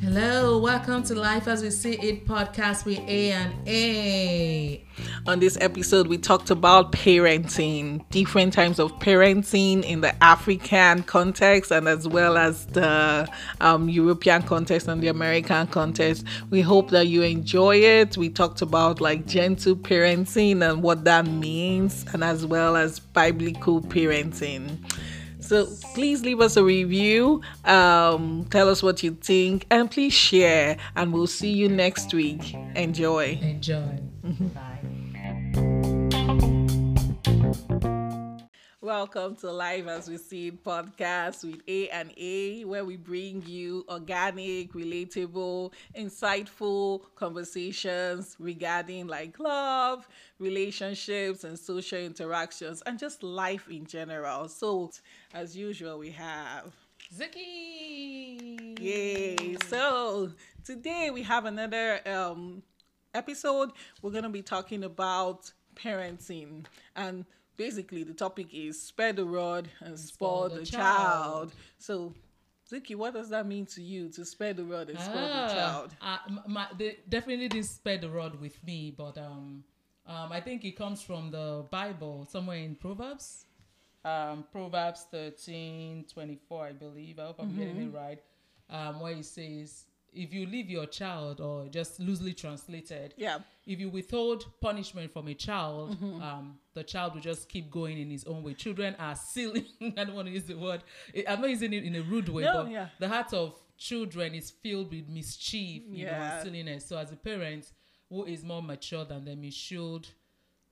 Hello, welcome to Life as We See It podcast with A and A. On this episode, we talked about parenting, different types of parenting in the African context and as well as the um, European context and the American context. We hope that you enjoy it. We talked about like gentle parenting and what that means, and as well as biblical parenting. So please leave us a review. Um, tell us what you think, and please share. And we'll see you next week. Enjoy. Enjoy. Bye. Welcome to Life as We See It podcast with A and A, where we bring you organic, relatable, insightful conversations regarding like love, relationships, and social interactions, and just life in general. So, as usual, we have Zuki. Yay! So today we have another um, episode. We're gonna be talking about parenting, and basically the topic is spare the rod and spoil the, the child. child. So, Zuki, what does that mean to you to spare the rod and spoil the Ah, child? uh, my, they definitely didn't spare the rod with me, but um, um, I think it comes from the Bible, somewhere in Proverbs. Um, Proverbs thirteen twenty four, I believe. I hope I'm getting Mm-hmm. it right. Um, where it says, "If you leave your child, or just loosely translated, Yeah. if you withhold punishment from a child, Mm-hmm. um, the child will just keep going in his own way. Children are silly. I don't want to use the word. I'm not using it in a rude way, No, but yeah. the heart of children is filled with mischief, you know, Yeah. and silliness. So as a parent who is more mature than them, you should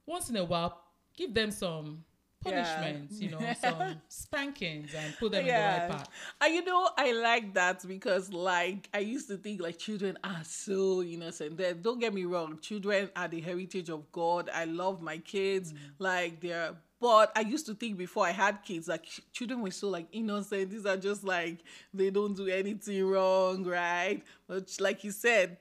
once in a while give them some Yeah. punishments, you know, some spankings and put them in yeah. the right path. And you know, I like that because, like, I used to think like children are so innocent. They, don't get me wrong, children are the heritage of God. I love my kids, Mm. like they're. But I used to think before I had kids, like children were so like innocent. These are just like they don't do anything wrong, right? But like you said,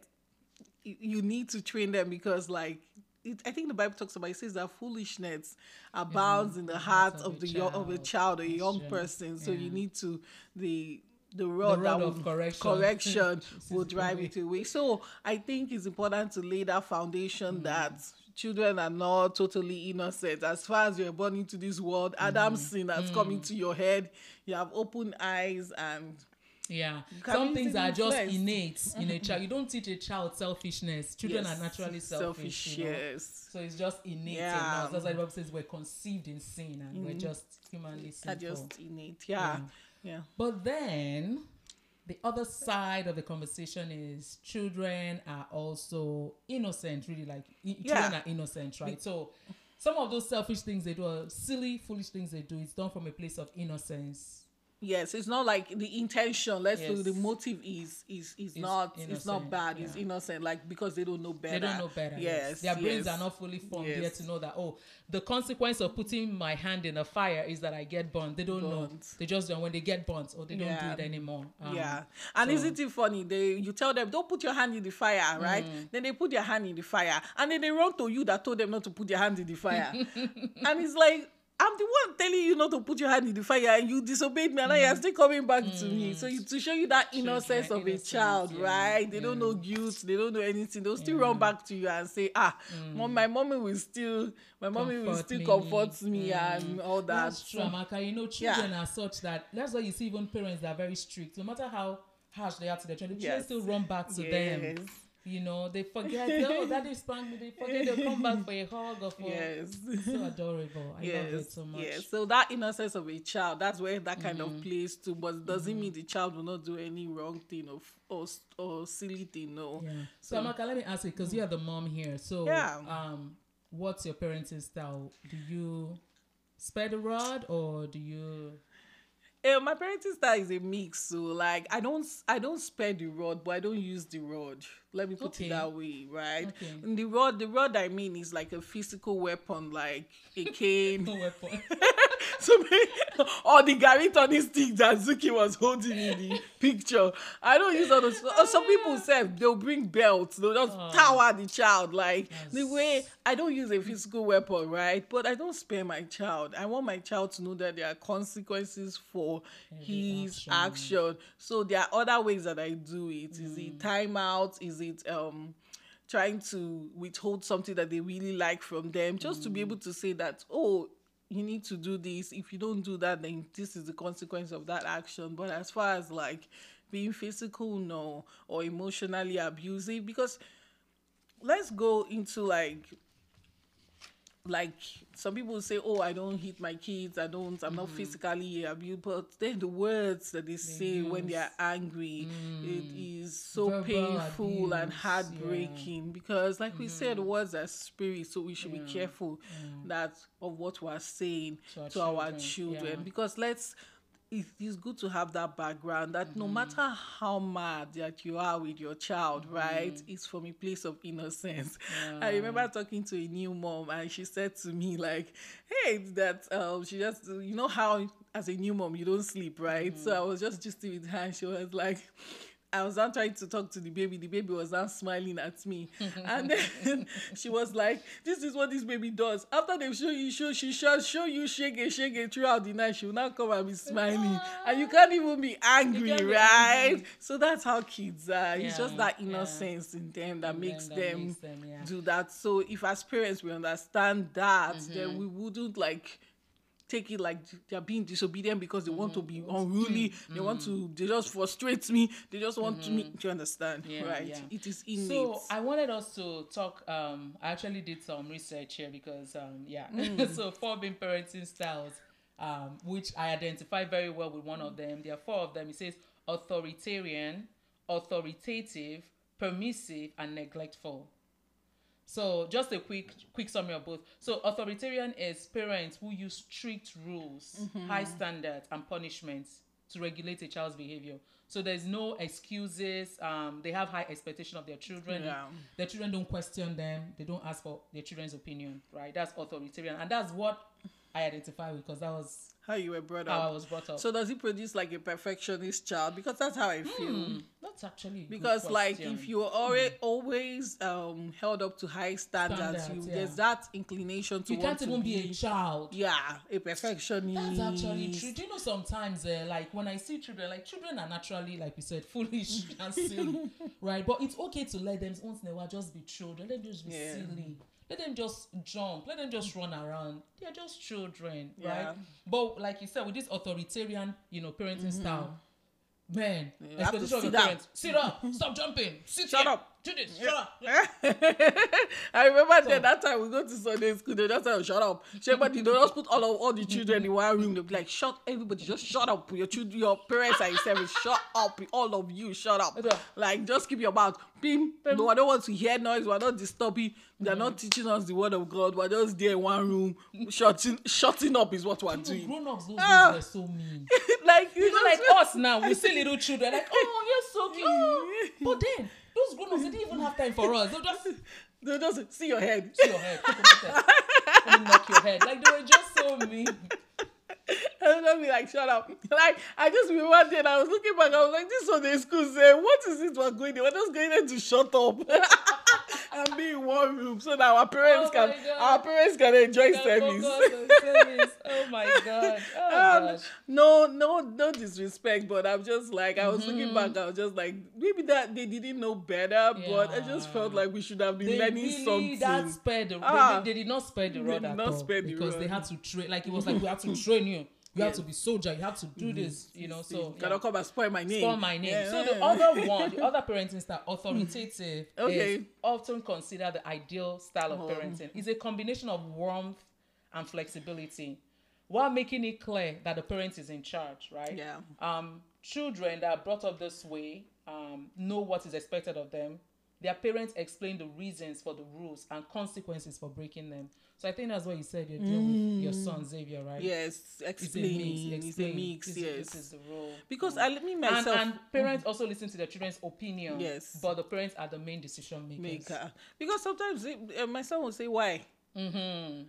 you need to train them because like it, I think the Bible talks about it says that foolishness abounds in the heart of, the young, of a child, a young person. So you need to the the rod, rod that of will- correction. correction will drive it away. So I think it's important to lay that foundation Mm. that children are not totally innocent. As far as you're born into this world, Adam's Mm. sin has come into your head. You have open eyes and Yeah, some things are just innate in a child. You don't teach a child selfishness. Children Yes, are naturally selfish. you know? yes. So it's just innate Yeah. Mm-hmm. in. That's why the Bible says we're conceived in sin and we're just humanly Are sinful. just innate. Yeah. Yeah. But then the other side of the conversation is children are also innocent, really like i- children are innocent, right? So some of those selfish things they do, are silly, foolish things they do, it's done from a place of innocence. Yes, it's not like the intention. Let's say the motive is is is It's not it's not innocent, bad. It's yeah. innocent, like because they don't know better. They don't know better. Yes, Their brains are not fully formed yet to know that, oh, the consequence of putting my hand in a fire is that I get burned. They don't know. They just don't. When they get burnt, or they don't do it anymore. Um, yeah, and so- isn't it funny? They you tell them don't put your hand in the fire, right? Mm. Then they put their hand in the fire, and then they run to you that told them not to put their hand in the fire, and it's like. I'm the one telling you not to put your hand in the fire, and you disobeyed me, and now Mm. you're still coming back to me. So you, to show you that innocence of a innocence, child, yeah, right? They don't know guilt, they don't know anything. They'll still run back to you and say, "Ah, mom, my mommy will still, my mommy will Mm. Comfort still me. comfort me and all that." That's true, Amaka. You know, children are such that that's why you see even parents that are very strict. No matter how harsh they are to their children, the children Yes. still run back to them. Yes. You know, they forget. oh, daddy spanked me. They forget. They'll come back for a hug or for. Yes. So adorable. I love it so much. Yes. So that innocence of a child, that's where that kind Mm-hmm. of plays to. But doesn't mean the child will not do any wrong thing or or, or silly thing. No. Yeah. So, Amaka, let me ask you because you are the mom here. So, Yeah. um, what's your parenting style? Do you spare the rod or do you? Eh, my parenting style is a mix. So like I don't I don't spare the rod, but I don't use the rod. Let me put Okay. it that way, right? Okay. And the rod, the rod I mean is like a physical weapon, like a cane. No weapon. so or the Gary Tony stick that Zuki was holding in the picture. I don't use all those. uh, Some people say they'll bring belts, they'll just tower the child. Like the way I don't use a physical weapon, right? But I don't spare my child. I want my child to know that there are consequences for his action. action. So there are other ways that I do it. Is it timeout? Is it um trying to withhold something that they really like from them just to be able to say that oh you need to do this. If you don't do that then this is the consequence of that action. But as far as like being physical no or emotionally abusive because let's go into like like some people say oh i don't hit my kids i don't i'm not mm. physically abused but then the words that they say when they are angry mm. it is so Verbal painful and abuse, heartbreaking because like we said mm-hmm. words are spirit so we should be careful mm. that of what we're saying To our to our children, children yeah. because let's it is good to have that background that no Mm-hmm. matter how mad that you are with your child, right, Mm-hmm. it's from a place of innocence. I remember talking to a new mom and she said to me like, "Hey, that um, she just you know how as a new mom you don't sleep, right?" So I was just just with her. And she was like. I was now trying to talk to the baby. The baby was not smiling at me. and then she was like, This is what this baby does. After they show you show, she shall show you shake it, shake it throughout the night. She will not come and be smiling. And you can't even be angry, be right? angry. So that's how kids are. it's just that yeah. innocence in them that makes that them, makes them, yeah. do that. So if as parents we understand that, Mm-hmm. then we wouldn't like take it like they're being disobedient because they want to Mm-hmm. be unruly. They want to. They just frustrate me. They just want to me. Do you understand? Mm-hmm. Yeah, right. yeah. It is innate. So I wanted us to talk. Um, I actually did some research here because, um, yeah. Mm. so four main parenting styles, um, which I identify very well with one of them. There are four of them. It says authoritarian, authoritative, permissive, and neglectful. So just a quick quick summary of both. So authoritarian is parents who use strict rules, high standards, and punishments to regulate a child's behavior. So there's no excuses. Um, they have high expectation of their children. Yeah. Their children don't question them. They don't ask for their children's opinion. Right? That's authoritarian, and that's what I identify with because that was how you were brought how I up. was brought up. So does it produce like a perfectionist child? Because that's how I feel. Hmm, that's actually Because like if you're always always um held up to high standards, Standards, you, yeah. there's that inclination to you want can't to even be a child. yeah a perfectionist. That's actually true. Do you know sometimes, uh, like when I see children, like children are naturally, like we said, foolish and silly, right? But it's okay to let them once in a while just be children. Let them just be Yeah. silly. Let them just jump. Let them just run around. They're just children, Yeah. right? But like you said, with this authoritarian, you know, parenting style, man, You sit your down. parents, sit up, stop jumping, sit Shut here, up. Do this, shut up. I remember then that time we go to Sunday school, they just say, shut up. Everybody, they just put all of all the children in one room. They'll be like, shut everybody, just shut up. Your children, your parents are yourself, shut up. All of you, shut up. Yeah. Like, just keep your mouth. Bim. No, I don't want to hear noise. We're not disturbing. They're not teaching us the word of God. We're just there in one room. Shutting, shutting up is what we're doing. Grown ups those Ah. days were so mean. like, you You know, like us now, we see little children, like, oh, you're so cute. But then, those grown ups, they didn't even have time for us. They'll just see They'll just see your head. take your head, let me knock your head. Like, they were just so mean. And I'll be like, shut up. Like, I just remember one day I was looking back, I was like, this is Sunday school say, what is it we're going there? We're just going there to shut up and be in one room so that our parents Oh can God. our parents can enjoy Can service. service. Oh my god. Oh Um, no, no, no disrespect, but I'm just like I was Mm-hmm. looking back, I was just like maybe that they didn't know better, but I just felt like we should have been They learning really something. that spared the Ah. they, they did not spare the They rod did at not all spare the because they had to train like it was like we have to train you you have to be soldier you have to do this you know so you yeah. come and spoil my name. Spoil my name. Yeah. So the other one, the other parenting style, authoritative, Okay. is often considered the ideal style of Oh. parenting. It's a combination of warmth and flexibility, while making it clear that the parent is in charge, right? Yeah. Um, children that are brought up this way um, know what is expected of them. Their parents explain the reasons for the rules and consequences for breaking them. So I think that's what you said you're dealing with your son Xavier, right? Yes, It's a mix. It's a Explain. mix, yes. this is the role. because Mm. I me and, myself and parents also listen to their children's opinion. Yes. But the parents are the main decision makers. maker because sometimes uh, my son will say why Mm-hmm.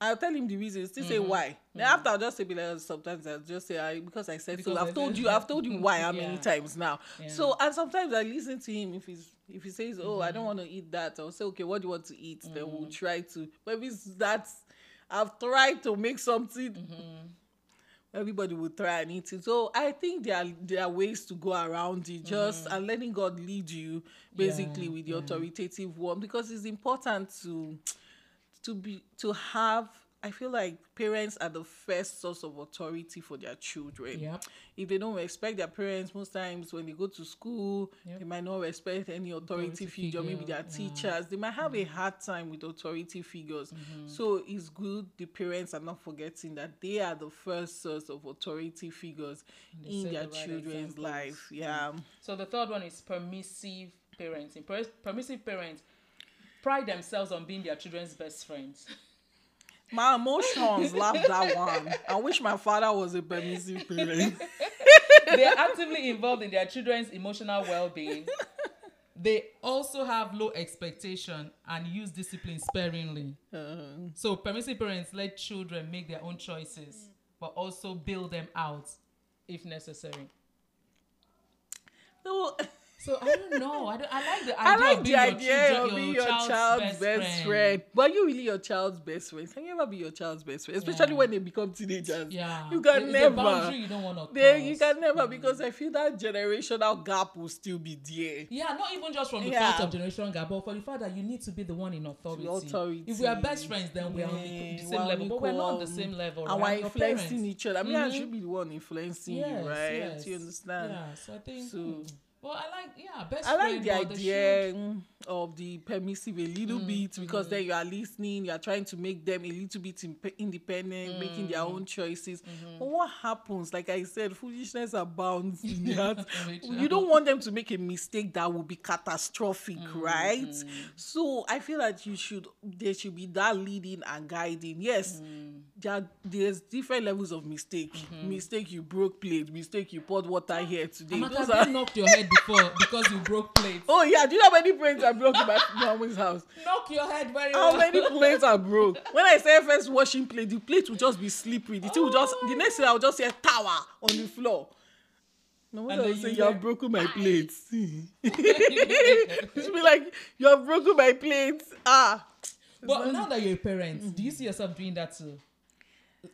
I'll tell him the reason. Still say why. Then after I'll just say, like, sometimes I'll just say, I, because I said Because so. I've told you. I've told you why. How Yeah. many times now? Yeah. So and sometimes I listen to him if he's if he says, oh, I don't mm-hmm. want to eat that. I'll say, okay, what do you want to eat? Then we'll mm-hmm. try to. Maybe if it's that, I've tried to make something. Mm-hmm. Everybody will try and eat it. So I think there are there are ways to go around it. Just and letting God lead you, basically, Yeah, with the authoritative one, because it's important to to be to have i feel like parents are the first source of authority for their children Yep. if they don't respect their parents most times when they go to school Yep. they might not respect any authority, Authority figure maybe their yeah. Mm-hmm. teachers they might have a hard time with authority figures so it's good the parents are not forgetting that they are the first source of authority figures in their the right children's examples. life yeah So the third one is permissive parenting. Per- permissive parents pride themselves on being their children's best friends. my emotions love that one i wish my father was a permissive parent they are actively involved in their children's emotional well-being. They also have low expectation and use discipline sparingly. Uh, So permissive parents let children make their own choices, but also build them out if necessary. so So I don't know. I, don't, I like the I idea like of the being idea your, of being your, your child's, best, friend. But you really your child's best friend. Can you ever be your child's best friend? Especially Yeah. when they become teenagers. Yeah, You can It's never. You don't want to They, you can never because I feel that generational gap will still be there. Yeah, not even just from the Yeah. fact of generation gap, but for the fact that you need to be the one in authority. authority. If we are best friends, then we are on the, the same on level, but we're not on the same level. And right? we're influencing each other. I mean, I Mhm. should be the one influencing Yes, you, right? yes. Do you understand? Yeah, so I think. So- hmm. Well, I like yeah, best I like friend. the idea mm, of the permissive a Mm, little bit because then you are listening, you are trying to make them a little bit imp- independent, making their Mm. own choices. Mm-hmm. But what happens? Like I said, foolishness abounds in the heart. You don't want them to make a mistake that will be catastrophic, Mm, right? So I feel that you should there should be that leading and guiding. Yes, Mm. there, there's different levels of mistake. Mm-hmm. Mistake you broke plate, mistake you poured water here today. Amaka, Those have are knocked your head before because you broke plates? Oh yeah, do you know how many plates I broke in my mommy's house? Knock your head very How well. many plates are broke? When I say first washing plate, the plate will just be slippery. The thing will just the next thing I'll just hear tower on the floor. No And wonder I say you have broken my plates. It's be like you have broken my plates. Ah. But now that you're a parent, do you see yourself doing that too?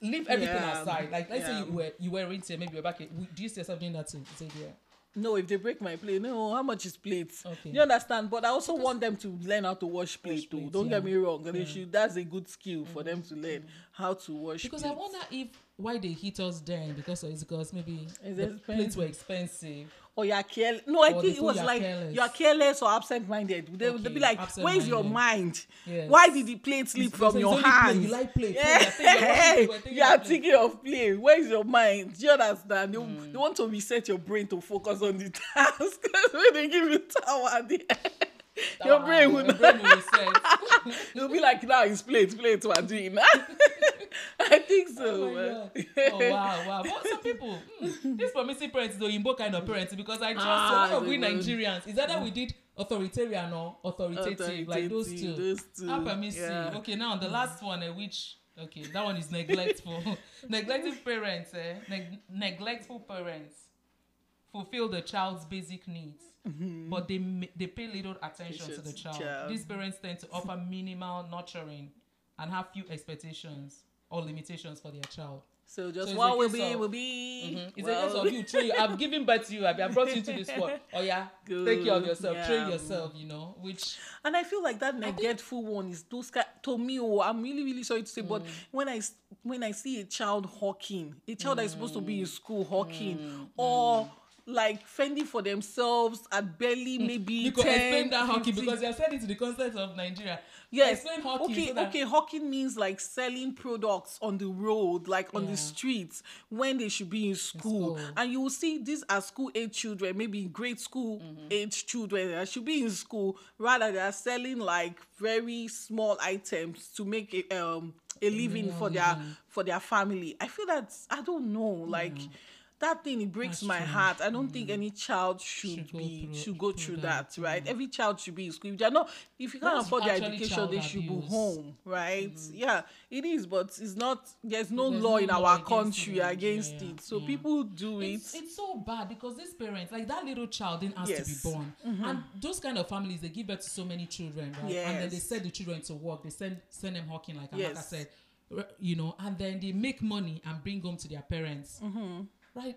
Leave everything Yeah, aside. Like let's say yeah. you were you were into maybe you're back. Do you see yourself doing that too? Say yeah. No, if they break my plate, no, how much is plates? Okay. You understand? But I also want them to learn how to wash plate too. Don't get me wrong. They should that's a good skill for mm-hmm. them to learn how to wash Because plates. I wonder if why they hit us then because it's because maybe It's the expensive. plates were expensive. or you're careless. No, I Or think it was you're like careless. you're careless or absent-minded. They would Okay, be like, "Where's your mind? Yes. Why did the plate slip It's from your hands? You like plate. Yeah, think you're you are thinking of play. Where's your mind? Do you understand? They, Hmm. they want to reset your brain to focus on the task. when they give you tower at the end, your brain will your not. brain will reset. You'll be like, now it's plate, plate. We're doing. I think so. Oh, my. Oh wow, wow. But some people, hmm, this permissive parenting, the Imbo kind of parents because I trust Ah, a lot of we. Nigerians. Is either we did authoritarian or authoritative, like those two. Authoritative, those two, permissive. yeah. Okay, now the last one, uh, which okay, that one is neglectful. Neglectful parents, eh? Neg- neglectful parents fulfill the child's basic needs, Mm-hmm. but they they pay little attention to the child. child. These parents tend to offer minimal nurturing and have few expectations or limitations for their child. So just it's what will be of- will be. Mm-hmm. It's well, a case of you train. I've given birth to you. I've brought you to this world. Oh yeah, take care of Good, yourself. Train yourself. You know, which And I feel like that neglectful one is those kind to me. Oh, I'm really, really sorry to say, but mm. when I when I see a child hawking, a child that is supposed to be in mm. school hawking, mm. or like fending for themselves at barely maybe you could 10, explain that hawking 15. because you're sending to the concept of Nigeria. Yes. Explain hawking. Okay, so okay. Hawking means like selling products on the road, like on Yeah. the streets, when they should be in school. school. And you will see these are school age children, maybe grade school Mm-hmm. age children that should be in school. Rather, they are selling like very small items to make a um a living for their for their family. I feel that I don't know, like. That thing it breaks That's my true. heart. I don't think mm. any child should, Should be through- should go through through that, that, right? Mm. Every child should be in school. If they're not, if you can't That's afford their education, they should go abuse. home, right? Mm-hmm. Yeah, it is, but it's not. There's no There's law no in law our against country it. Against yeah, it. So yeah. people do it. it's, it's so bad because these parents like that little child didn't ask Yes. to be born mm-hmm. and those kind of families they give birth to so many children right and then they send the children to work they send send them hawking like Amaka Yes. said you know and then they make money and bring home to their parents Mm-hmm. Right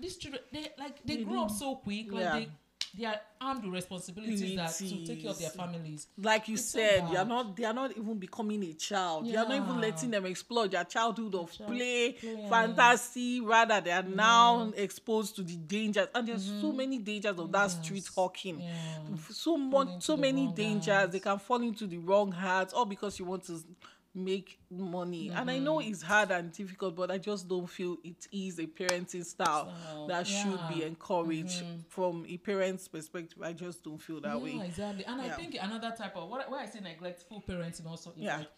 these children they like they mm-hmm. grow up so quick like Yeah. they they are armed with responsibilities that to take care of their families like you It's so said, they are not they are not even becoming a child. They are not even letting them explore their childhood of Child- play, play. fantasy. Rather, they are now exposed to the dangers, and there's so mm-hmm. many dangers of that street hawking. yeah So much, so many dangers. hands. They can fall into the wrong hands, all because you want to make money. And I Mm-hmm. know it's hard and difficult, but I just don't feel it is a parenting style So, that should be yeah. encouraged from a parent's perspective. I just don't feel that yeah, way. exactly. And I think another type of what where I say neglectful parenting also is Yeah. like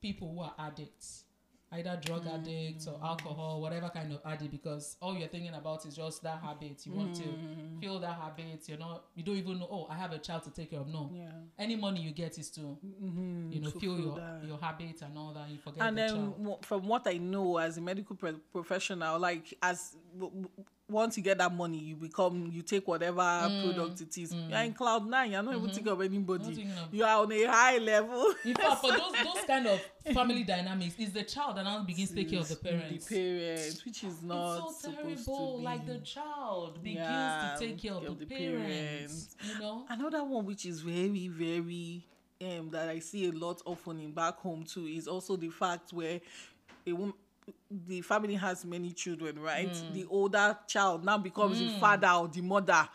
people who are addicts, either drug Mm. addicts or alcohol, whatever kind of addict, because all you're thinking about is just that habit. You want Mm. to feel that habit. You're not. You don't even know. Oh, I have a child to take care of. No. Yeah. Any money you get is to you know to feel feel your that. your habit and all that. You forget and the then child. from what i know as a medical pro- professional like as w- w- once you get that money you become you take whatever mm. product it is. Mm. You're in cloud nine you're not even mm-hmm. thinking of anybody. Of- you are on a high level. In fact, for those those kind of family dynamics, is the child that now begins to take care of the parents. the parents. which is not it's so terrible. Like the child begins Yeah, to take care of the, parents, You know. Another one which is very, very um that I see a lot often in back home too is also the fact where a woman the family has many children, right? Mm. The older child now becomes the father or the mother.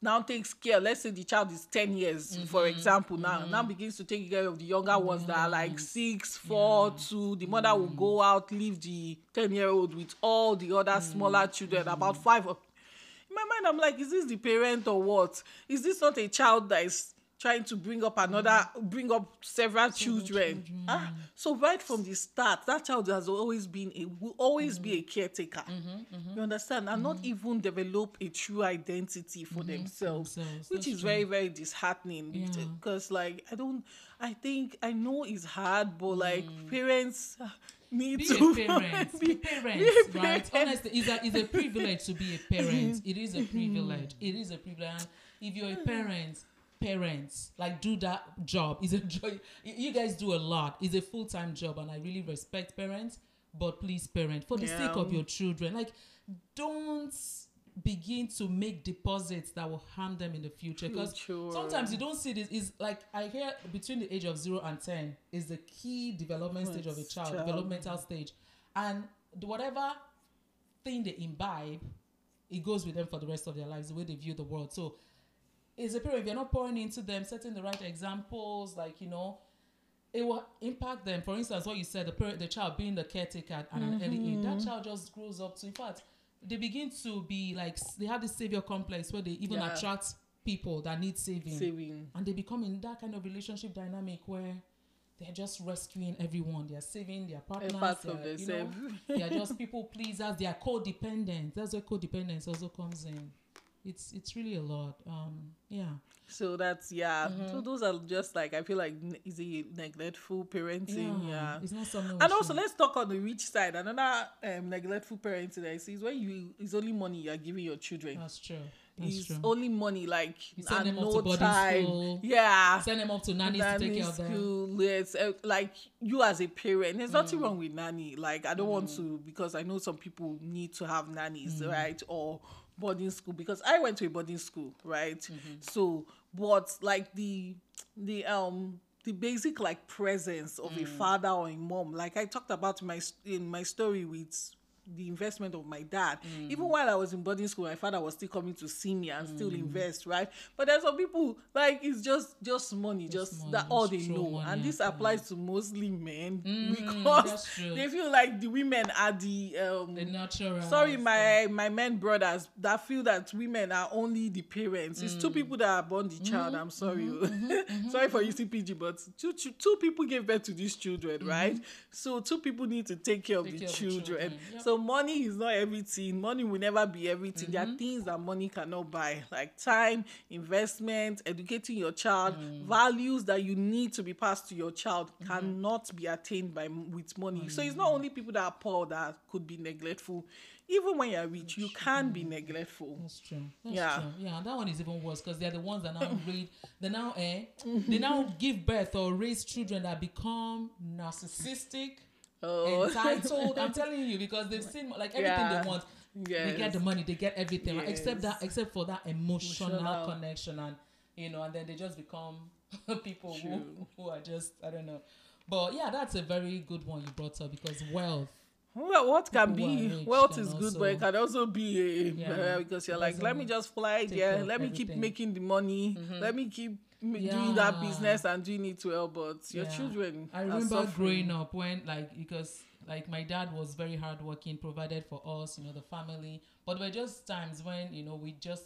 Now takes care. Let's say the child is 10 years, for Mm-hmm. example, now now begins to take care of the younger ones that are like six, four, two. The mother will go out, leave the 10 year old with all the other smaller Mm-hmm. children, about five of in my mind, I'm like, is this the parent or what? Is this not a child that is trying to bring up another, bring up several children? Ah, so right from the start, that child has always been a, will always be a caretaker. Mm-hmm, mm-hmm. You understand? And not mm-hmm. even develop a true identity for themselves, themselves. which is very, very disheartening. Yeah. Because like, I don't, I think I know it's hard, but like mm. parents ah, need Be to a parent. be, parents, be a right? Honestly, it's a, it's a privilege to be a parent. It is a privilege. It is a privilege. And if you're a parent, parents like do that job. is a joy. You guys do a lot. It's a full time job, and I really respect parents. But please, parent, for the sake of your children, like don't begin to make deposits that will harm them in the future because sometimes you don't see this is like i hear between the age of 0 and 10 is the key development stage of a child, child. developmental stage and whatever thing they imbibe it goes with them for the rest of their lives the way they view the world so is a period if you're not pouring into them setting the right examples like you know it will impact them for instance what you said the parent the child being the caretaker at an early age that mm-hmm. child just grows up to in fact they begin to be like they have this savior complex where they even Yeah. attract people that need saving saving. and they become in that kind of relationship dynamic where they're just rescuing everyone. They're saving their partners. part they're, you know, they're just people pleasers. They are codependent. That's where codependence also comes in. It's it's really a lot. Um, yeah. So that's yeah. Mm-hmm. So those are just like I feel like is a neglectful parenting. Yeah. It's not something. And also, should- let's talk on the rich side. Another um, neglectful parenting I see is when you it's only money you are giving your children. That's true. That's It's true. only money, like You send and them off no to boarding time. school. Yeah. Send them off to nannies to take care of them. school, yes, uh, like you as a parent, there's Mm. nothing wrong with nanny. Like I don't want to because I know some people need to have nannies, Mm. right? Or boarding school because I went to a boarding school, right? Mm-hmm. So, but like the the um the basic like presence of a Mm. father or a mom, like I talked about my in my story with the investment of my dad. Mm. Even while I was in boarding school, my father was still coming to see me and still Mm. invest, right? But there's some people like it's just just money, just, money, that all they know. money And this applies to mostly men Mm, because they feel like the women are the um The natural. sorry my my men brothers that feel that women are only the parents it's Mm. two people that are born the child i'm sorry sorry for using pg but two, two two people gave birth to these children right so two people need to take care of Mm-hmm. Take the care of the children, children. Yep. so money is not everything. Money will never be everything. There Mm-hmm. are things that money cannot buy, like time, investment, educating your child, Mm. values that you need to be passed to your child cannot be attained by with money. So it's not only people that are poor that could be neglectful. Even when you're rich, you can be neglectful. That's true. That's Yeah. true. Yeah, that one is even worse because they're the ones that now raise, they now, eh, they now give birth or raise children that become narcissistic, Oh. entitled. I'm telling you because they've seen like everything Yeah. they want. They get the money, they get everything, right? except that, except for that emotional, Emotional. connection, and you know, and then they just become people who, who are just, I don't know. But yeah, that's a very good one you brought up because wealth. Well, what can People be wealth is good, but it can also be a Yeah. uh, because you're like, let me just fly there, let me keep making the money, let me keep m- doing that business and doing it well. But your Yeah. children, I remember growing up when like because like my dad was very hardworking, provided for us, you know, the family. But there were just times when you know we just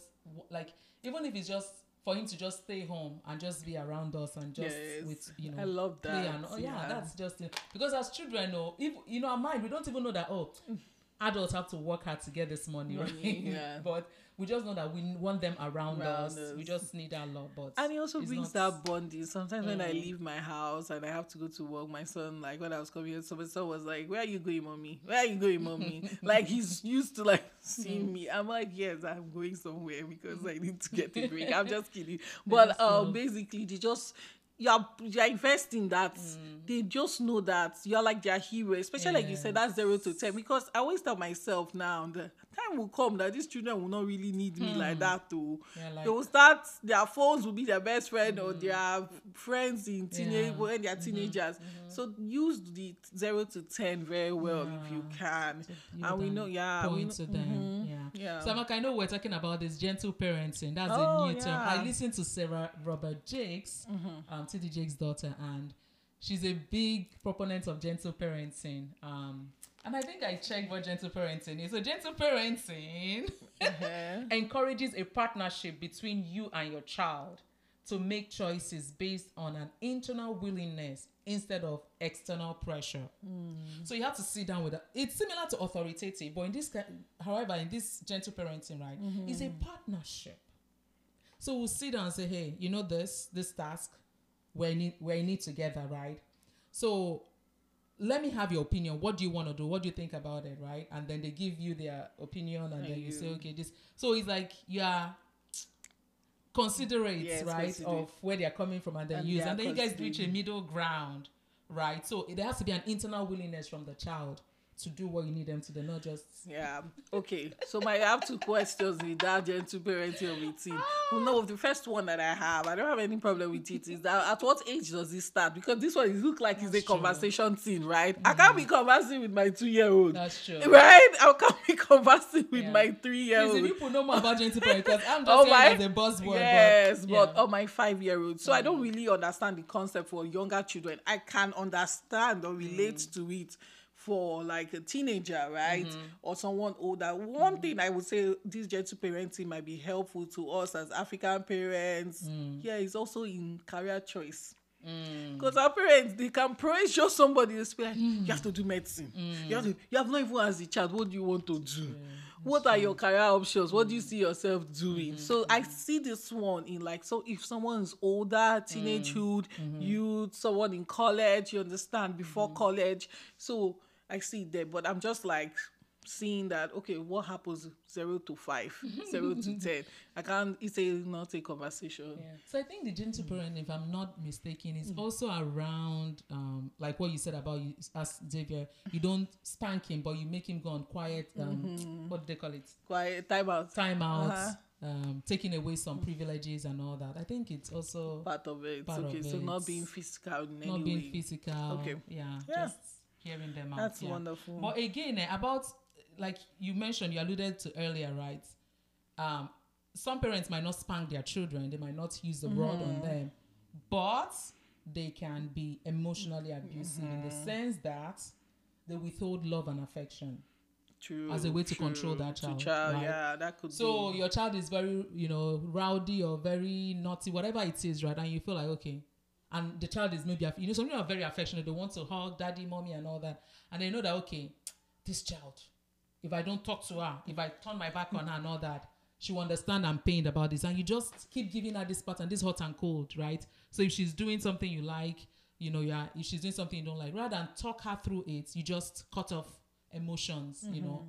like even if it's just for him to just stay home and just be around us and just Yes. with you know I love that. and oh yeah, yeah. that's just it. because as children know if you know our mind we don't even know that oh adults have to work hard to get this money, Money, right yeah. but we just know that we want them around, Around us. we just need that love but And it also brings not- that bonding. Sometimes when I Mm. leave my house and I have to go to work, my son, like when I was coming here, so my son was like, Where are you going, mommy? Where are you going, mommy? like he's used to like seeing me. I'm like, Yes, I'm going somewhere because I need to get a break. I'm just kidding. But uh, basically, they just you're you're investing that mm. they just know that you're like their hero, especially like you said, that's zero to ten. Because I always tell myself now the time will come that these children will not really need me like mm. that too. Yeah, like- they will start their phones will be their best friend or mm. their friends in teenage Yeah. Mm-hmm. when they're mm-hmm. teenagers. Mm-hmm. So use the zero to ten very well if you can. you and we know, yeah, we know, to them. Mm-hmm. Yeah. Yeah. So, Amaka, I know we're talking about this gentle parenting. That's Oh, a new term. I listened to Sarah Robert Jakes, um, TD Jakes' daughter, and she's a big proponent of gentle parenting. Um, and I think I checked what gentle parenting is. So, gentle parenting Uh-huh. encourages a partnership between you and your child to make choices based on an internal willingness instead of external pressure. Hmm. So you have to sit down with it. It's similar to authoritative, but in this, however, in this gentle parenting, right, mm-hmm. it's a partnership. So we'll sit down and say, hey, you know this, this task, we're in it, we're in it together, right? So let me have your opinion. What do you want to do? What do you think about it, right? And then they give you their opinion, and then you say, okay, this. So it's like you are considerate, Yes, right, considerate. of where they are coming from, and then And use, and then you guys reach a middle ground, right? So there has to be an internal willingness from the child to do what you need them to do, not just Yeah. Okay. So my I have two questions with that gentle parenting routine. Well, no, the first one that I have, I don't have any problem with it. Is that at what age does it start? Because this one it look like it's a true. conversation thing, right? I can't be conversing with my two year old. that's true. Right? I can't be conversing with Yeah. my three year old. people know more about gentle parenting, because I'm just Oh saying my- as a buzzword. Yes, but, but, yeah. Mm. oh my five year old. So I don't really understand the concept for younger children. I can understand or relate Mm. to it for like a teenager, right? Mm-hmm. Or someone older. One mm-hmm. thing I would say this gentle parenting might be helpful to us as African parents. Mm. Yeah, it's also in career choice. Mm. Because our parents, they can pressure somebody to be like, you mm. have to do medicine. Mm. You have to, you have not even asked the child, what do you want to do? what are your career options? What do you see yourself doing? Mm-hmm. So I see this one in like, so if someone's older, teenagehood, mm-hmm. youth, someone in college, you understand, before college. So I see it there, but I'm just like seeing that, okay, what happens zero to five, zero to 10? I can't, it's a not a conversation. Yeah. So I think the gentle parenting, if I'm not mistaken, is also around um, like what you said about you as Xavier. You don't spank him, but you make him go on quiet. Um, What do they call it? Quiet, time out. Timeouts, Uh-huh. um, taking away some privileges and all that. I think it's also Part of it. Part okay, of so not being physical in not any being way. physical. Okay. Yeah, Yeah. Just hearing them out. That's yeah. wonderful. But again, eh, about like you mentioned, you alluded to earlier, right? Um, some parents might not spank their children; they might not use the rod on Mm-hmm. them, but they can be emotionally abusive in the Mm-hmm. sense that they withhold love and affection. True. as a way to control that child, child, right? yeah, that could So be. your child is very, you know, rowdy or very naughty, whatever it is, right? And you feel like okay, and the child is maybe, you know, some people are very affectionate. They want to hug daddy, mommy, and all that, and they know that okay, this child, if I don't talk to her, if I turn my back on her and all that, she will understand I'm pained about this. And you just keep giving her this pattern, this hot and cold, right? So if she's doing something you like, you know, yeah, if she's doing something you don't like, rather than talk her through it, you just cut off emotions, you know.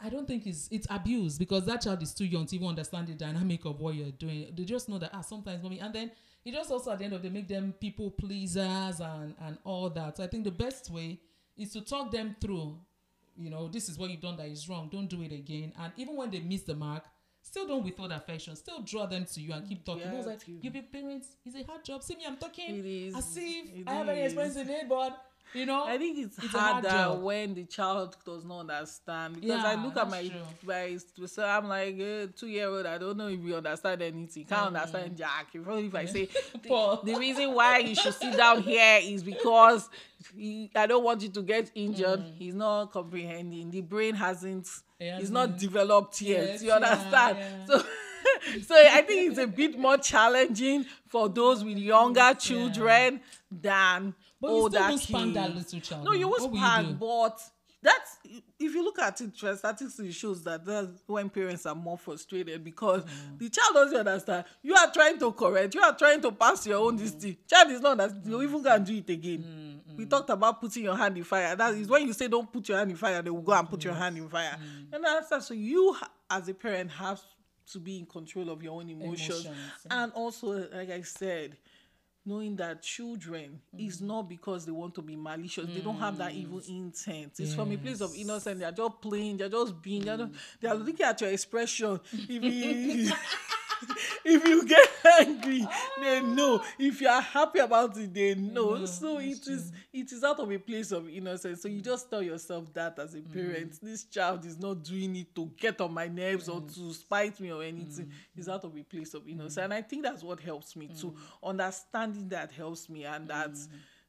I don't think it's it's abuse because that child is too young to even understand the dynamic of what you're doing. They just know that ah sometimes mommy and then it just also at the end of the make them people pleasers and and all that. So I think the best way is to talk them through. You know, this is what you've done that is wrong. Don't do it again. And even when they miss the mark, still don't withhold affection. Still draw them to you and keep talking. Yeah, Those like to- you be parents. It's a hard job. See me, I'm talking It is. if It I have any experience in it, but you know, I think it's, It's a hard harder when the child does not understand because I look at my true. my so I'm like uh, two year old. I don't know if you understand anything. Can't Mm. understand Jack. If only if I say the, the reason why you should sit down here is because he, I don't want you to get injured. Mm. He's not comprehending. The brain hasn't. It's not developed yet. Yes, you understand? yeah. So. so I think it's a bit more challenging for those with younger children than But you older still won't spank that little child. No, you spank, do? but that's if you look at it, statistics shows that that's when parents are more frustrated because Mm. the child doesn't understand. You are trying to correct, you are trying to pass your own this thing. Child is not that you even can do it again. Mm, We talked about putting your hand in fire. That is when you say don't put your hand in fire, they will go and put your hand in fire. Mm. And that's that. So you as a parent have to be in control of your own emotions. Emotions. And also, like I said, knowing that children Mm. is not because they want to be malicious. They don't have that evil intent. It's from a place of innocence. They're just playing. They're just being. They're, not, they're looking at your expression. If you get angry, they know. If you are happy about it, they know. so it is it is out of a place of innocence. So you just tell yourself that as a parent, mm. this child is not doing it to get on my nerves or to spite me or anything. Mm. It's out of a place of innocence. Mm. And I think that's what helps me too. Understanding that helps me and that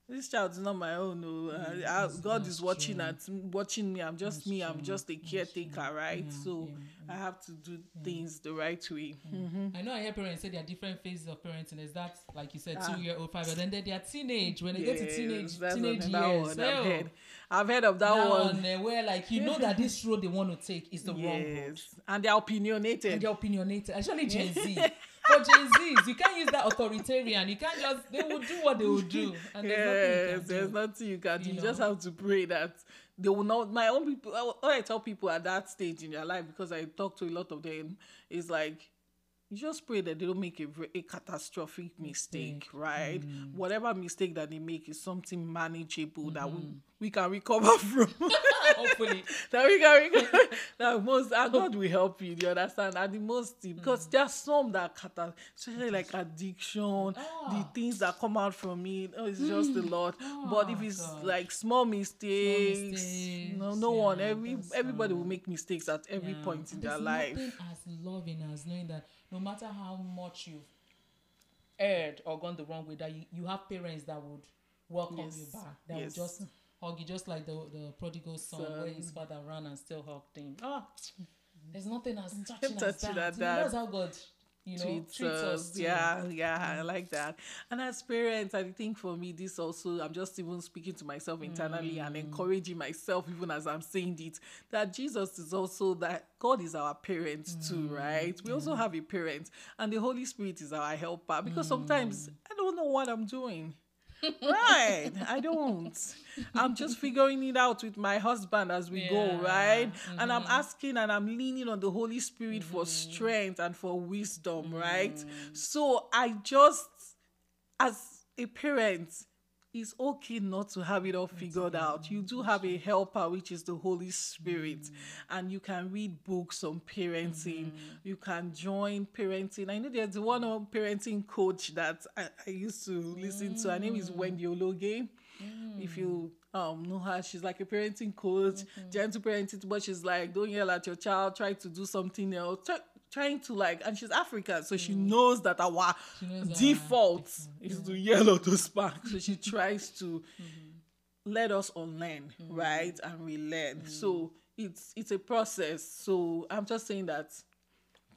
this child is not my own. No, I- I- God is watching at watching me. I'm just me. I'm just a caretaker, right? so I have to do things the right way. Mhm. I know I hear parents say there are different phases of parenting. Is that like you said, Ah. two year old, five year, then they are teenage. When they get to teenage, Yes, that's teenage years, one I've heard. I've heard of that, that one. one, uh, where like you know that this road they want to take is the wrong road. Yes, and they're opinionated. And they're opinionated, especially Gen Z. For Gen Zs, you can't use that authoritarian. You can't just they will do what they will do, and yes, there's nothing you can do. nothing you can do. You You just have to pray that they will not. My own people, all I tell people at that stage in their life, because I talk to a lot of them, is like, you just pray that they don't make a, a catastrophic mistake, right? Mm. Whatever mistake that they make is something manageable that we, Mm-hmm. we can recover from. Hopefully, that we can recover. that most and God will help you. You understand? And the most because Mm. there are some that cata, especially like addiction, the Ah. things that come out from it. Oh, it's just a lot. but if it's God. like small mistakes, no, mistakes, no one, yeah, every that's, everybody will make mistakes at every Yeah. point in their life. As loving as knowing that no matter how much you've erred or gone the wrong way, that you, you have parents that would welcome you Yes. back, that Yes. would just hug you, just like the the prodigal son, where his father ran and still hugged him. Ah, there's nothing as touching, as that. You know, that. That's how God, you know, treats, treats, us. us. Yeah, yeah, I mm. like that. And as parents, I think for me, this also, I'm just even speaking to myself internally and mm. encouraging myself, even as I'm saying it, that Jesus is also that God is our parent too, mm. right? We also have a parent, and the Holy Spirit is our helper because sometimes I don't know what I'm doing. Right. I don't. I'm just figuring it out with my husband as we go Yeah. right? And i'm mm-hmm. asking and i'm leaning on the holy spirit for mm-hmm. strength and for wisdom right? Mm-hmm. So i just as a parent it's okay not to have it all figured out. You do have a helper, which is the Holy Spirit, mm. and you can read books on parenting. Mm-hmm. You can join parenting. I know there's one on parenting coach that I, I used to listen to. Her name is mm. Wendy Ologe. Mm. If you um know her, she's like a parenting coach, mm-hmm. gentle parenting, but she's like, don't yell at your child, try to do something else. Try, trying to like and she's African, so she knows that our knows our default is to yell or to spank. So she tries to let us unlearn, right? And we relearn. So it's it's a process. So I'm just saying that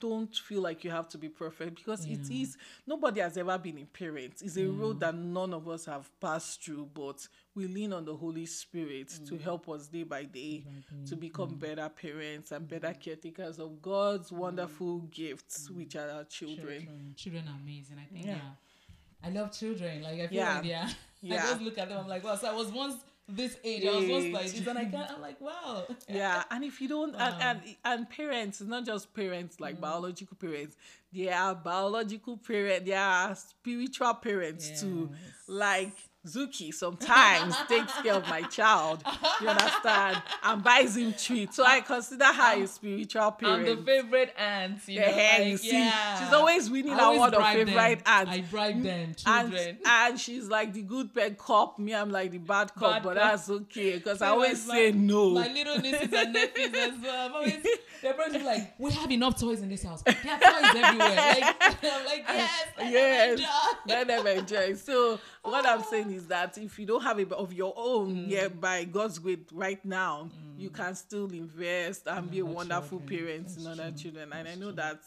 don't feel like you have to be perfect because it Yeah. is nobody has ever been a parent. It's a road mm. that none of us have passed through, but we lean on the Holy Spirit to mm. help us day by day to become mm. better parents and better caretakers of God's wonderful gifts, which are our children. Children, children are amazing. I think Yeah. yeah. I love children. Like I feel Yeah. like yeah. Yeah. I just look at them. I'm like, wow. So I was once this age. I was once like this, and I can't. I'm like, wow. yeah and if you don't and, and and parents it's not just parents like mm. biological parents they are biological parents they are spiritual parents too like Zuki sometimes takes care of my child. You understand? And buys him treats. So I consider her a spiritual I'm the favorite aunt. You The know, hair like, you see. yeah. She's always winning award of them. favorite aunt. I bribe mm, them, and, children. and she's like the good pet cop. Me, I'm like the bad cop, Bad but cop. that's okay because I always as say no. My little nieces and nephews as well. I'm always, they're probably like, we have enough toys in this house. There are toys everywhere. Like, I'm like, yes, let them yes, enjoy." let them enjoy. So what I'm saying is that if you don't have it of your own, Mm. yeah, by God's grace, right now, you can still invest and be a wonderful children. parent in other true. children. And I know that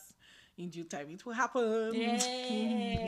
in due time it will happen. Yes.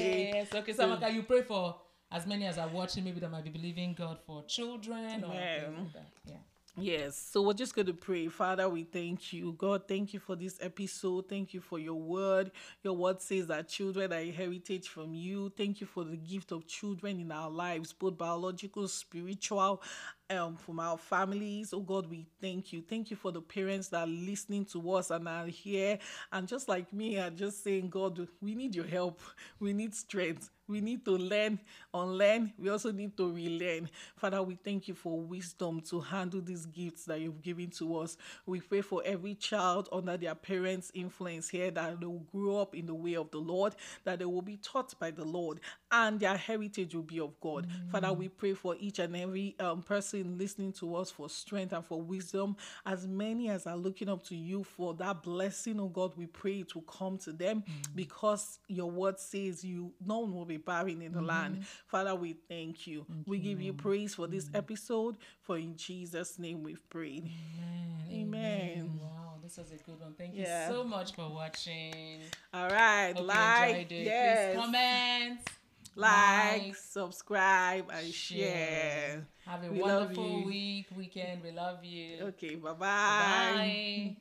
yes. Okay, so Amaka, you pray for as many as are watching, maybe that might be believing God for children or Yeah. like that. Yeah. Yes, so we're just going to pray. Father, we thank you. God, thank you for this episode. Thank you for your word. Your word says that children are a heritage from you. Thank you for the gift of children in our lives, both biological, spiritual, um, from our families. Oh God, we thank you. Thank you for the parents that are listening to us and are here. And just like me, are just saying, God, we need your help. We need strength. We need to learn, unlearn. We also need to relearn. Father, we thank you for wisdom to handle these gifts that you've given to us. We pray for every child under their parents' influence here that they will grow up in the way of the Lord, that they will be taught by the Lord, and their heritage will be of God. Father, we pray for each and every um, person listening to us for strength and for wisdom. As many as are looking up to you for that blessing, oh God, we pray it will come to them mm. because your word says you no one will be barren in the mm-hmm. land. Father, we thank you. we give you praise for this mm. episode. For in Jesus' name we've prayed. Amen. Amen. Wow, this was a good one. Thank Yeah. you so much for watching. All right, Hope you like, yes, Please comment, like, subscribe, and share. Have a We wonderful week, weekend. We love you. Okay, bye-bye. Bye.